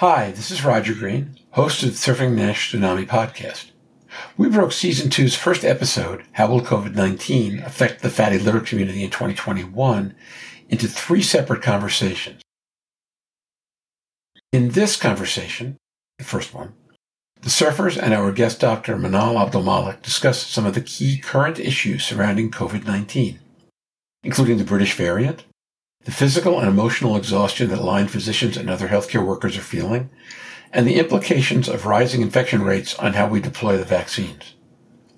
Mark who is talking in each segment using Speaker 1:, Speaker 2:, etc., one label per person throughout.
Speaker 1: Hi, this is Roger Green, host of the Surfing Nash Tsunami podcast. We broke season two's first episode, How Will COVID-19 Affect the Fatty Liver Community in 2021, into three separate conversations. In this conversation, the first one, the surfers and our guest doctor Manal Abdelmalek discuss some of the key current issues surrounding COVID-19, including the British variant, the physical and emotional exhaustion that line physicians and other healthcare workers are feeling, and the implications of rising infection rates on how we deploy the vaccines.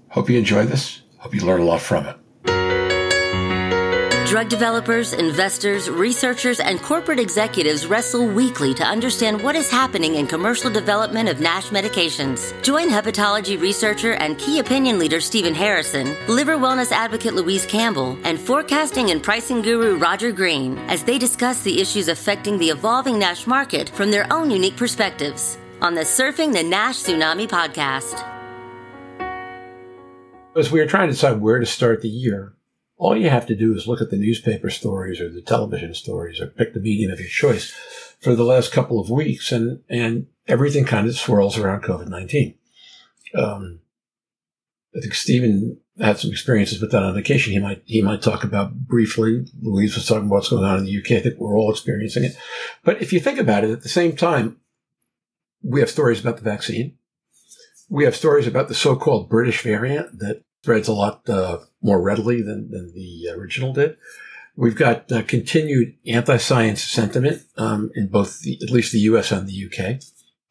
Speaker 1: Hope you enjoy this. Hope you learn a lot from it.
Speaker 2: Drug developers, investors, researchers, and corporate executives wrestle weekly to understand what is happening in commercial development of NASH medications. Join hepatology researcher and key opinion leader Stephen Harrison, liver wellness advocate Louise Campbell, and forecasting and pricing guru Roger Green as they discuss the issues affecting the evolving NASH market from their own unique perspectives on the Surfing the NASH Tsunami podcast.
Speaker 1: As we were trying to decide where to start the year, all you have to do is look at the newspaper stories or the television stories or pick the medium of your choice for the last couple of weeks and, and everything kind of swirls around COVID-19. Um, I think Stephen had some experiences with that on vacation. He might, he might talk about briefly. Louise was talking about what's going on in the UK. I think we're all experiencing it. But if you think about it at the same time, we have stories about the vaccine. We have stories about the so-called British variant that spreads a lot uh, more readily than, than the original did. We've got uh, continued anti-science sentiment um, in both, the, at least the U.S. and the U.K.,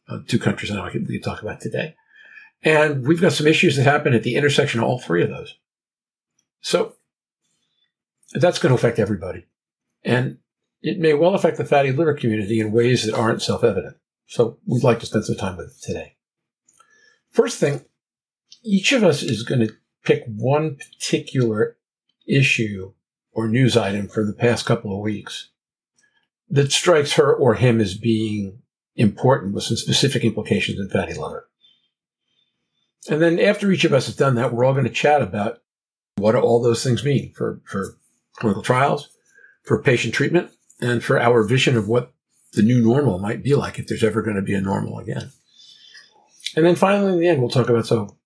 Speaker 1: uh, two countries I know we can talk about today. And we've got some issues that happen at the intersection of all three of those. So that's going to affect everybody. And it may well affect the fatty liver community in ways that aren't self-evident. So we'd like to spend some time with it today. First thing, each of us is going to pick one particular issue or news item for the past couple of weeks that strikes her or him as being important with some specific implications in fatty liver. And then after each of us has done that, we're all going to chat about what do all those things mean for, for clinical trials, for patient treatment, and for our vision of what the new normal might be like if there's ever going to be a normal again. And then finally, in the end, we'll talk about so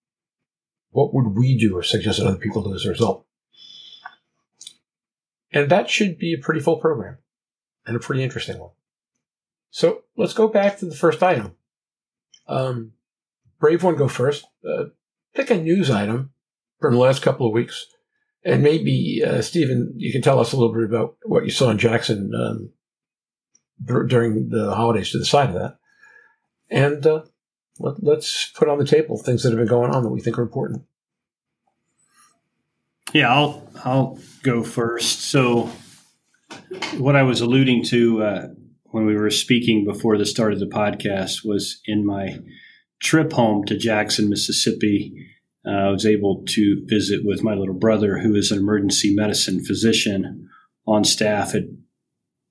Speaker 1: what would we do or suggest that other people do as a result? And that should be a pretty full program and a pretty interesting one. So let's go back to the first item. Um, brave one, go first. Uh, pick a news item from the last couple of weeks. And maybe, uh, Stephen, you can tell us a little bit about what you saw in Jackson um, during the holidays to the side of that. And uh, let, us put on the table things that have been going on that we think are important.
Speaker 3: Yeah, I'll I'll go first. So, what I was alluding to uh, when we were speaking before the start of the podcast was in my trip home to Jackson, Mississippi. Uh, I was able to visit with my little brother, who is an emergency medicine physician on staff at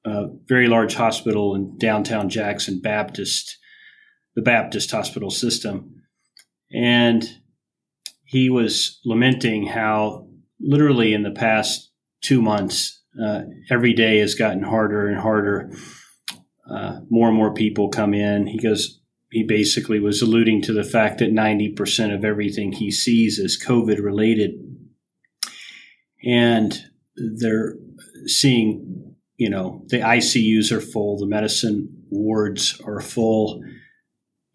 Speaker 3: a very large hospital in downtown Jackson Baptist the Baptist hospital system. And he was lamenting how literally in the past two months, uh, every day has gotten harder and harder. Uh, more and more people come in. He goes, he basically was alluding to the fact that 90% of everything he sees is COVID related. And they're seeing, you know, the ICUs are full, the medicine wards are full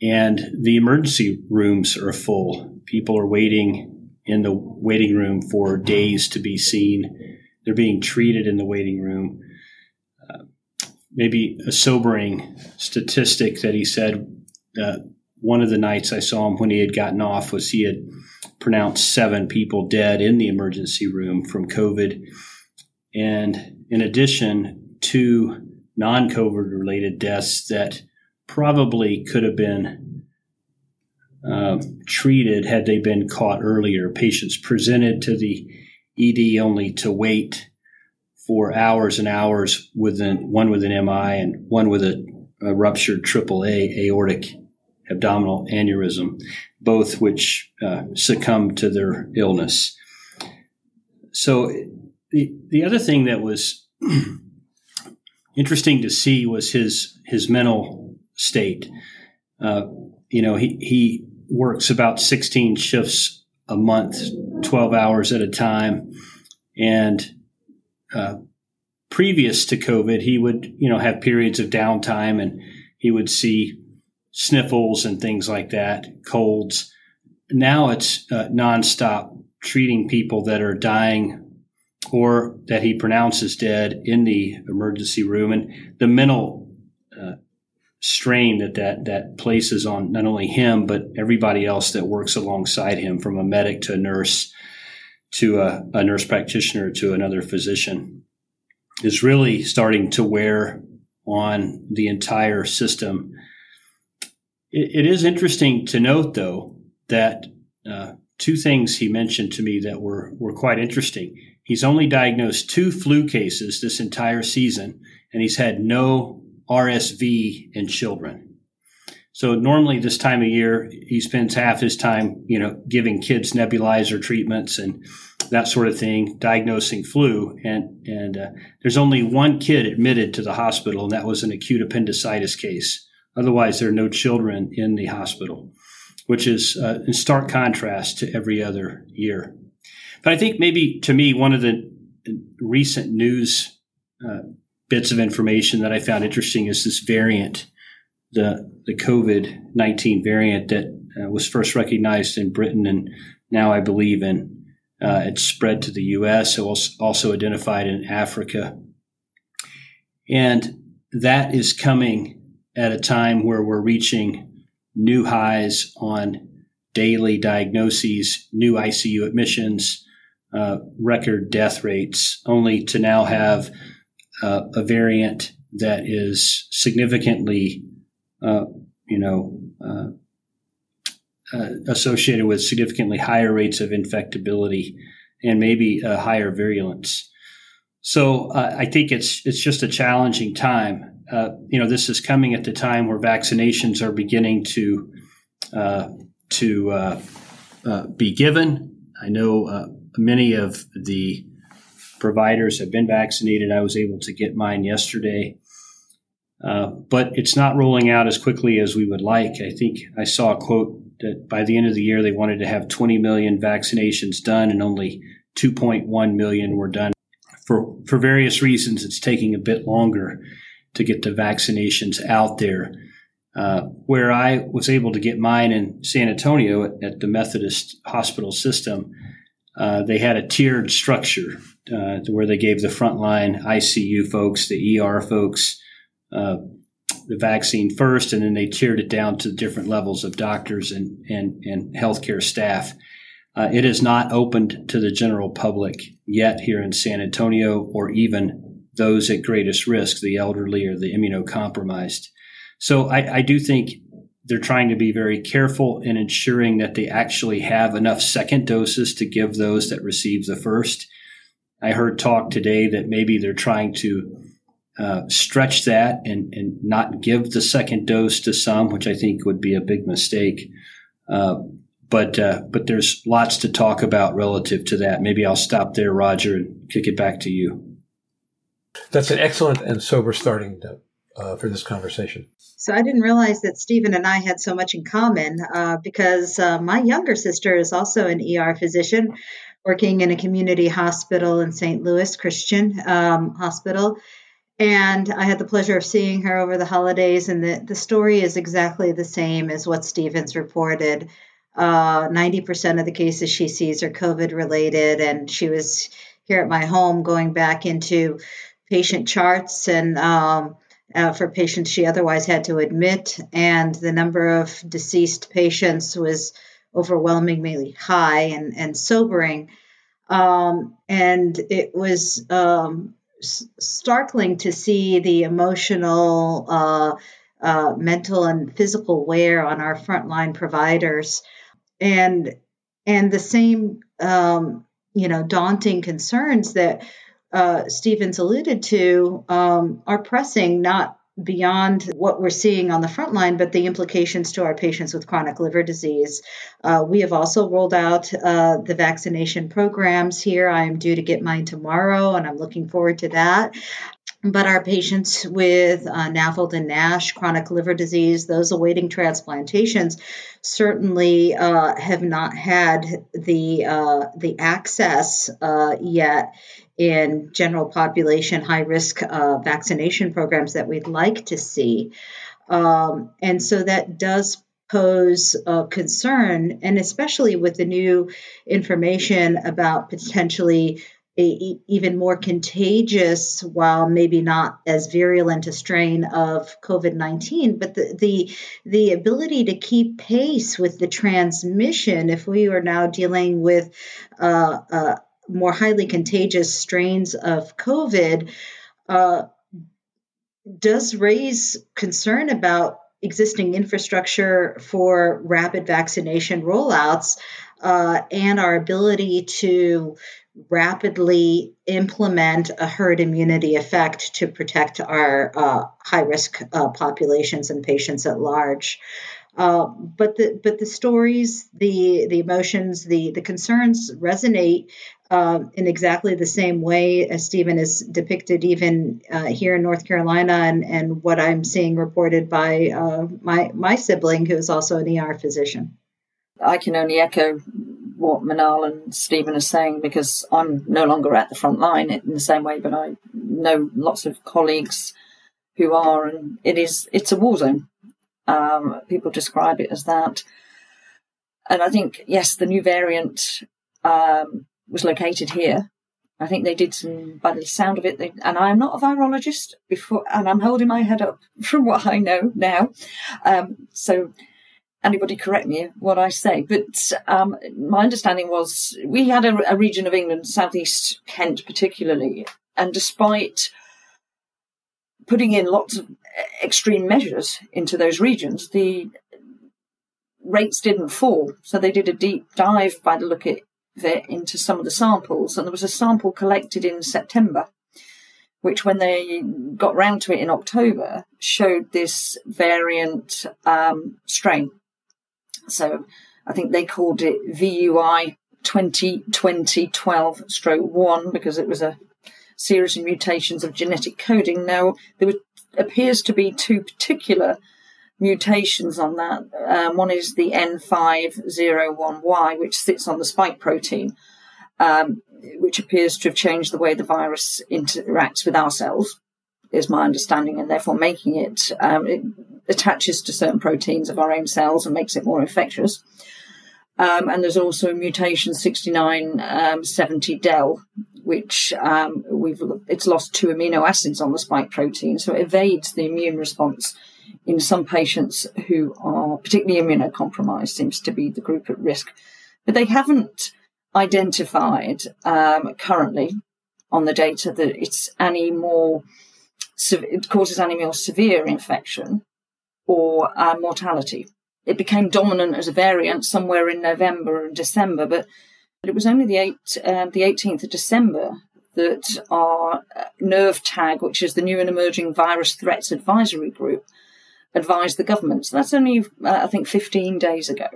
Speaker 3: and the emergency rooms are full. People are waiting in the waiting room for days to be seen. They're being treated in the waiting room. Uh, maybe a sobering statistic that he said uh, one of the nights I saw him when he had gotten off was he had pronounced seven people dead in the emergency room from COVID. And in addition, two non COVID related deaths that probably could have been uh, treated had they been caught earlier. Patients presented to the ED only to wait for hours and hours with an, one with an MI and one with a, a ruptured AAA aortic abdominal aneurysm, both which uh, succumbed to their illness. So the the other thing that was interesting to see was his his mental state. Uh, you know, he, he works about 16 shifts a month, 12 hours at a time. And uh, previous to COVID, he would, you know, have periods of downtime and he would see sniffles and things like that, colds. Now it's uh, nonstop treating people that are dying or that he pronounces dead in the emergency room. And the mental strain that, that that places on not only him, but everybody else that works alongside him, from a medic to a nurse to a, a nurse practitioner to another physician, is really starting to wear on the entire system. it, it is interesting to note, though, that uh, two things he mentioned to me that were, were quite interesting. He's only diagnosed two flu cases this entire season, and he's had no RSV in children. So normally this time of year, he spends half his time, you know, giving kids nebulizer treatments and that sort of thing, diagnosing flu. And and uh, there's only one kid admitted to the hospital, and that was an acute appendicitis case. Otherwise, there are no children in the hospital, which is uh, in stark contrast to every other year. But I think maybe to me, one of the recent news uh, bits of information that I found interesting is this variant, the the COVID nineteen variant that uh, was first recognized in Britain and now I believe in uh, it's spread to the U.S. So was also identified in Africa, and that is coming at a time where we're reaching new highs on daily diagnoses, new ICU admissions, uh, record death rates, only to now have uh, a variant that is significantly, uh, you know, uh, uh, associated with significantly higher rates of infectability and maybe higher virulence. So I think it's it's just a challenging time. you know, this is coming at the time where vaccinations are beginning to to be given. I know many of the providers have been vaccinated. I was able to get mine yesterday. Uh, but it's not rolling out as quickly as we would like. I think I saw a quote that by the end of the year, they wanted to have 20 million vaccinations done, and only 2.1 million were done. For, for various reasons, it's taking a bit longer to get the vaccinations out there. Uh, where I was able to get mine in San Antonio at, at the Methodist Hospital System, uh, they had a tiered structure uh, where they gave the frontline ICU folks, the ER folks, uh, the vaccine first, and then they tiered it down to different levels of doctors and and, and healthcare staff. Uh, it is not opened to the general public yet here in San Antonio, or even those at greatest risk, the elderly or the immunocompromised. So I, I do think they're trying to be very careful in ensuring that they actually have enough second doses to give those that receive the first. I heard talk today that maybe they're trying to uh, stretch that and, and not give the second dose to some, which I think would be a big mistake. Uh, but uh, but there's lots to talk about relative to that. Maybe I'll stop there, Roger, and kick it back to you.
Speaker 1: That's an excellent and sober starting uh, for this conversation.
Speaker 4: So I didn't realize that Stephen and I had so much in common uh, because uh, my younger sister is also an ER physician working in a community hospital in St. Louis Christian um, Hospital. And I had the pleasure of seeing her over the holidays, and the, the story is exactly the same as what Stephen's reported. Uh, 90% of the cases she sees are COVID related, and she was here at my home going back into patient charts and um, uh, for patients she otherwise had to admit, and the number of deceased patients was overwhelmingly high and, and sobering. Um, and it was um, startling to see the emotional, uh, uh, mental, and physical wear on our frontline providers, and and the same, um, you know, daunting concerns that uh, Stephen's alluded to um, are pressing not beyond what we're seeing on the front line, but the implications to our patients with chronic liver disease. Uh, we have also rolled out uh, the vaccination programs here. I am due to get mine tomorrow, and I'm looking forward to that. but our patients with uh, NAFLD and NASH, chronic liver disease, those awaiting transplantations, certainly uh, have not had the uh, the access uh, yet in general population high risk uh, vaccination programs that we'd like to see, um, and so that does pose a concern, and especially with the new information about potentially a, even more contagious, while maybe not as virulent a strain of COVID nineteen, but the, the the ability to keep pace with the transmission. If we are now dealing with uh, uh, more highly contagious strains of COVID, uh, does raise concern about existing infrastructure for rapid vaccination rollouts uh, and our ability to rapidly implement a herd immunity effect to protect our uh, high risk uh, populations and patients at large. Uh, but the but the stories, the the emotions, the the concerns resonate uh, in exactly the same way as Stephen is depicted, even uh, here in North Carolina, and, and what I'm seeing reported by uh, my my sibling, who is also an ER physician.
Speaker 5: I can only echo what Manal and Stephen are saying because I'm no longer at the front line in the same way, but I know lots of colleagues who are, and it is it's a war zone. Um, people describe it as that, and I think yes, the new variant um, was located here. I think they did some, by the sound of it, they, and I am not a virologist before, and I'm holding my head up from what I know now. Um, so anybody correct me what I say, but um, my understanding was we had a, a region of England, southeast Kent particularly, and despite putting in lots of extreme measures into those regions, the rates didn't fall. So they did a deep dive by the look of it into some of the samples, and there was a sample collected in September. Which, when they got round to it in October, showed this variant um, strain so I think they called it VUI 2020 12 stroke 1 because it was a series of mutations of genetic coding. Now, there appears to be two particular mutations on that. Um, one is the N501Y, which sits on the spike protein, um, which appears to have changed the way the virus interacts with our cells, is my understanding, and therefore making it, um, it attaches to certain proteins of our own cells and makes it more infectious. Um, and there's also mutation 6970 um, del, which um, we've it's lost two amino acids on the spike protein, so it evades the immune response in some patients who are particularly immunocompromised. Seems to be the group at risk, but they haven't identified um, currently on the data that it's any more it causes any more severe infection or uh, mortality. It became dominant as a variant somewhere in November and December, but it was only the, eight, uh, the 18th of December that our uh, NERVTAG, which is the New and Emerging Virus Threats Advisory Group, advised the government. So that's only, uh, I think, 15 days ago,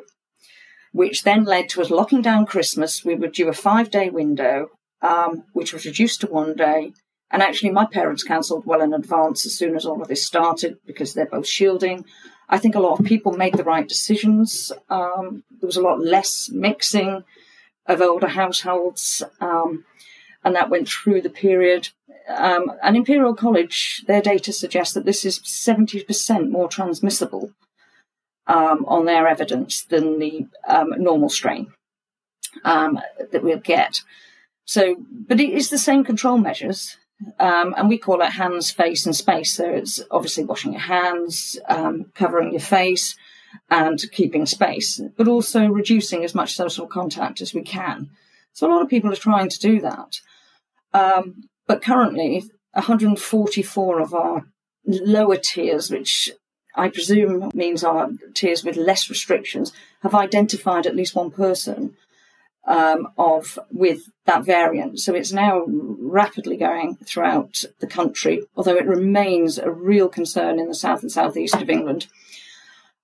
Speaker 5: which then led to us locking down Christmas. We were due a five day window, um, which was reduced to one day. And actually, my parents cancelled well in advance as soon as all of this started because they're both shielding. I think a lot of people made the right decisions. Um, there was a lot less mixing of older households, um, and that went through the period. Um, and Imperial College, their data suggests that this is 70% more transmissible um, on their evidence than the um, normal strain um, that we'll get. So, but it is the same control measures. Um, and we call it hands, face, and space. So it's obviously washing your hands, um, covering your face, and keeping space, but also reducing as much social contact as we can. So a lot of people are trying to do that. Um, but currently, 144 of our lower tiers, which I presume means our tiers with less restrictions, have identified at least one person um, of with that variant. So it's now rapidly going throughout the country, although it remains a real concern in the south and southeast of England.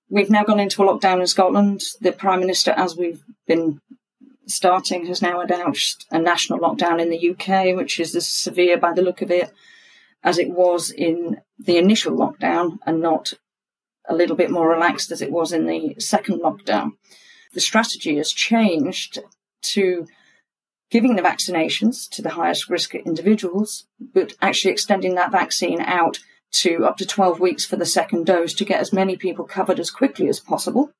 Speaker 5: We've now gone into a lockdown in Scotland. The Prime Minister, as we've been starting, has now announced a national lockdown in the UK, which is as severe by the look of it as it was in the initial lockdown and not a little bit more relaxed as it was in the second lockdown. The strategy has changed to giving the vaccinations to the highest risk individuals, but actually extending that vaccine out to up to 12 weeks for the second dose to get as many people covered as quickly as possible.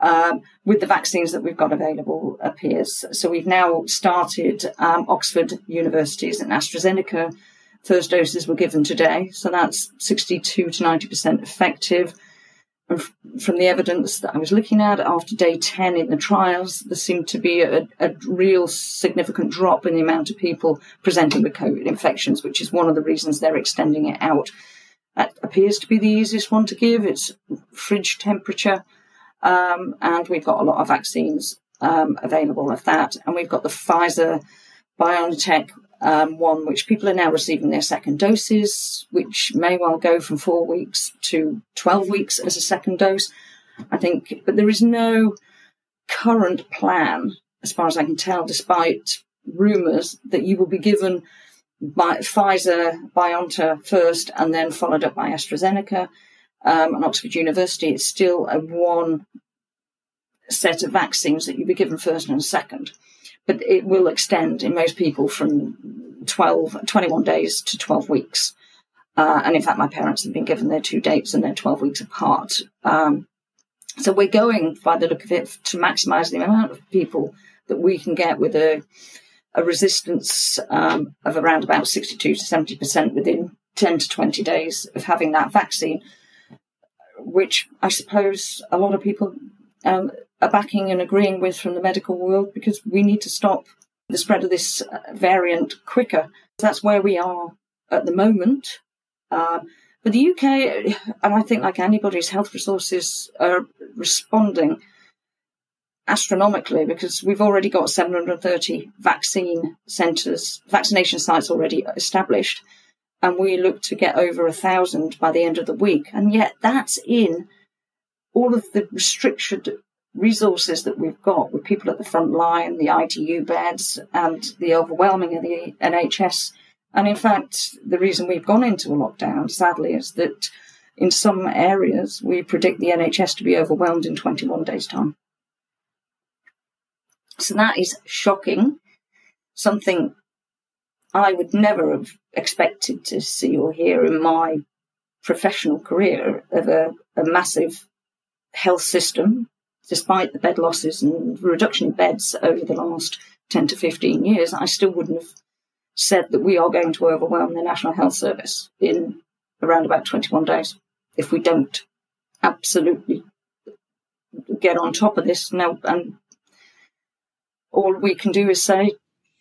Speaker 5: Um, with the vaccines that we've got available appears. So we've now started um, Oxford University's and AstraZeneca. First doses were given today, so that's 62 to 90% effective. And from the evidence that I was looking at after day 10 in the trials, there seemed to be a, a real significant drop in the amount of people presenting with COVID infections, which is one of the reasons they're extending it out. That appears to be the easiest one to give. It's fridge temperature. Um, and we've got a lot of vaccines um, available of that. And we've got the Pfizer BioNTech um, one, which people are now receiving their second doses, which may well go from four weeks to 12 weeks as a second dose. I think, but there is no current plan, as far as I can tell, despite rumours that you will be given by Pfizer, BioNTech first, and then followed up by AstraZeneca um, and Oxford University. It's still a one set of vaccines that you be given first and second but it will extend in most people from 12, 21 days to 12 weeks. Uh, and in fact, my parents have been given their two dates and they're 12 weeks apart. Um, so we're going, by the look of it, to maximize the amount of people that we can get with a, a resistance um, of around about 62 to 70% within 10 to 20 days of having that vaccine, which I suppose a lot of people um, are backing and agreeing with from the medical world because we need to stop the spread of this uh, variant quicker. That's where we are at the moment. Uh, but the UK, and I think like anybody's health resources are responding astronomically because we've already got 730 vaccine centres, vaccination sites already established, and we look to get over a thousand by the end of the week. And yet that's in all of the restricted resources that we've got with people at the front line, the ITU beds, and the overwhelming of the NHS. And in fact, the reason we've gone into a lockdown, sadly, is that in some areas we predict the NHS to be overwhelmed in 21 days' time. So that is shocking. Something I would never have expected to see or hear in my professional career of a, a massive health system despite the bed losses and reduction in beds over the last 10 to 15 years, I still wouldn't have said that we are going to overwhelm the National Health Service in around about 21 days if we don't absolutely get on top of this now. And all we can do is say,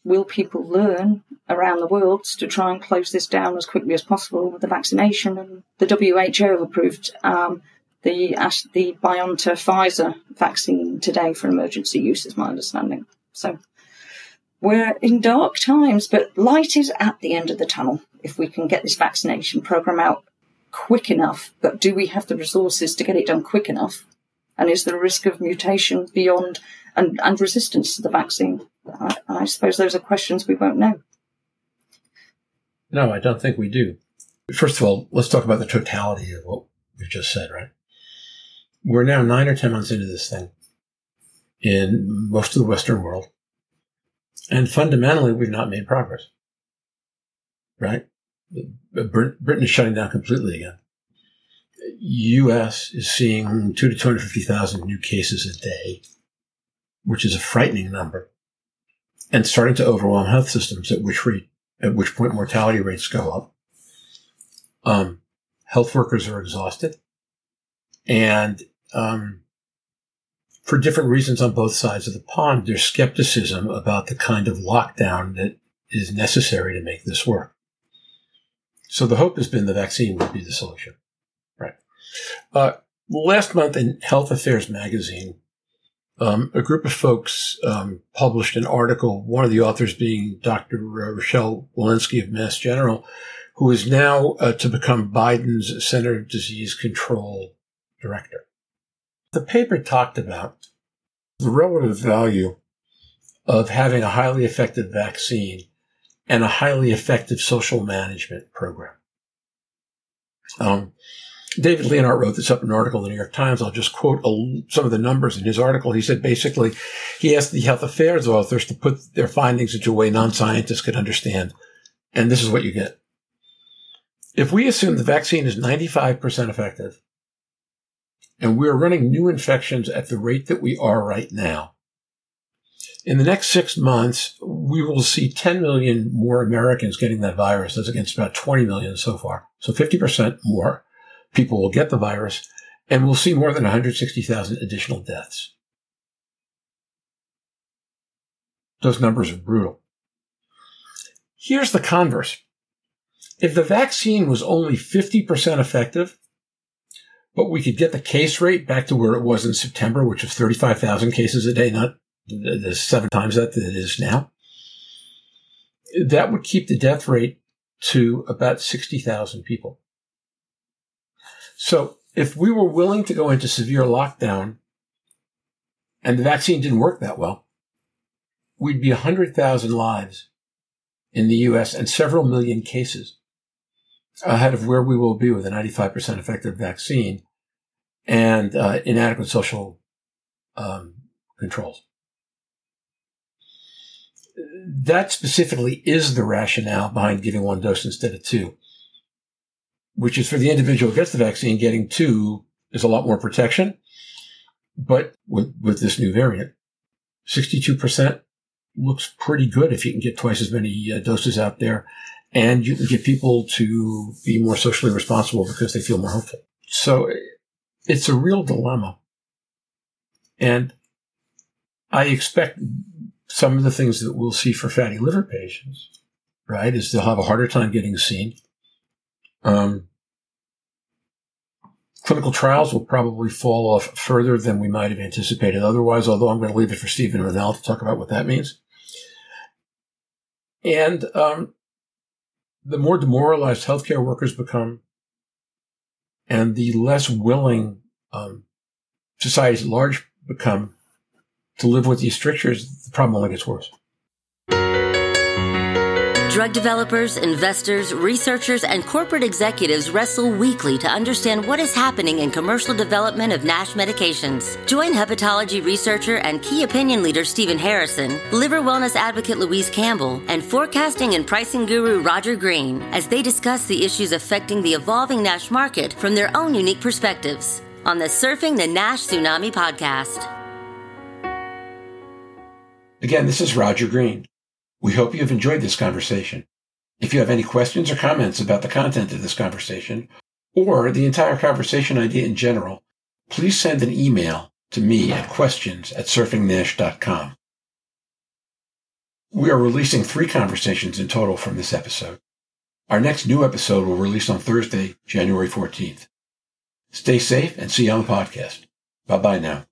Speaker 5: will people learn around the world to try and close this down as quickly as possible with the vaccination? And the WHO approved um, the the BioNTech Pfizer vaccine today for emergency use, is my understanding. So we're in dark times, but light is at the end of the tunnel if we can get this vaccination program out quick enough. But do we have the resources to get it done quick enough? And is there a risk of mutation beyond and, and resistance to the vaccine? I, I suppose those are questions we won't know.
Speaker 1: No, I don't think we do. First of all, let's talk about the totality of what we've just said, right? we're now nine or 10 months into this thing in most of the Western world. And fundamentally, we've not made progress. Right? Britain is shutting down completely again. U.S. is seeing two to 250,000 new cases a day, which is a frightening number, and starting to overwhelm health systems at which rate, at which point mortality rates go up. Um, health workers are exhausted. And um, for different reasons on both sides of the pond, there's skepticism about the kind of lockdown that is necessary to make this work. So the hope has been the vaccine would be the solution. Right. Uh, last month in Health Affairs magazine, um, a group of folks um, published an article, one of the authors being Dr. Rochelle Walensky of Mass General, who is now uh, to become Biden's Center of Disease Control Director. The paper talked about the relative value of having a highly effective vaccine and a highly effective social management program. Um, David Leonhardt wrote this up in an article in the New York Times. I'll just quote a, some of the numbers in his article. He said basically, he asked the health affairs authors to put their findings into a way non-scientists could understand. And this is what you get. If we assume the vaccine is 95% effective and we're running new infections at the rate that we are right now, in the next six months, we will see 10 million more Americans getting that virus. That's against about 20 million so far. So 50% more people will get the virus and we'll see more than 160,000 additional deaths. Those numbers are brutal. Here's the converse. If the vaccine was only 50% effective, but we could get the case rate back to where it was in September, which was 35,000 cases a day, not the seven times that it is now, that would keep the death rate to about 60,000 people. So if we were willing to go into severe lockdown and the vaccine didn't work that well, we'd be 100,000 lives in the US and several million cases ahead of where we will be with a 95% effective vaccine and uh, inadequate social um, controls. That specifically is the rationale behind giving one dose instead of two, which is for the individual who gets the vaccine, getting two is a lot more protection. But with, with this new variant, 62% looks pretty good if you can get twice as many uh, doses out there and you can get people to be more socially responsible because they feel more hopeful. So it's a real dilemma. And I expect some of the things that we'll see for fatty liver patients, right, is they'll have a harder time getting seen. Um, clinical trials will probably fall off further than we might have anticipated otherwise, although I'm going to leave it for Stephen and Al to talk about what that means. And um, the more demoralized healthcare workers become and the less willing um, societies at large become to live with these strictures, the problem only gets worse.
Speaker 2: Drug developers, investors, researchers, and corporate executives wrestle weekly to understand what is happening in commercial development of NASH medications. Join hepatology researcher and key opinion leader Stephen Harrison, liver wellness advocate Louise Campbell, and forecasting and pricing guru Roger Green as they discuss the issues affecting the evolving NASH market from their own unique perspectives on the Surfing the NASH Tsunami podcast.
Speaker 1: Again, this is Roger Green. We hope you have enjoyed this conversation. If you have any questions or comments about the content of this conversation or the entire conversation idea in general, please send an email to me at questions at surfingnash.com. We are releasing three conversations in total from this episode. Our next new episode will release on Thursday, January 14th. Stay safe and see you on the podcast. Bye bye now.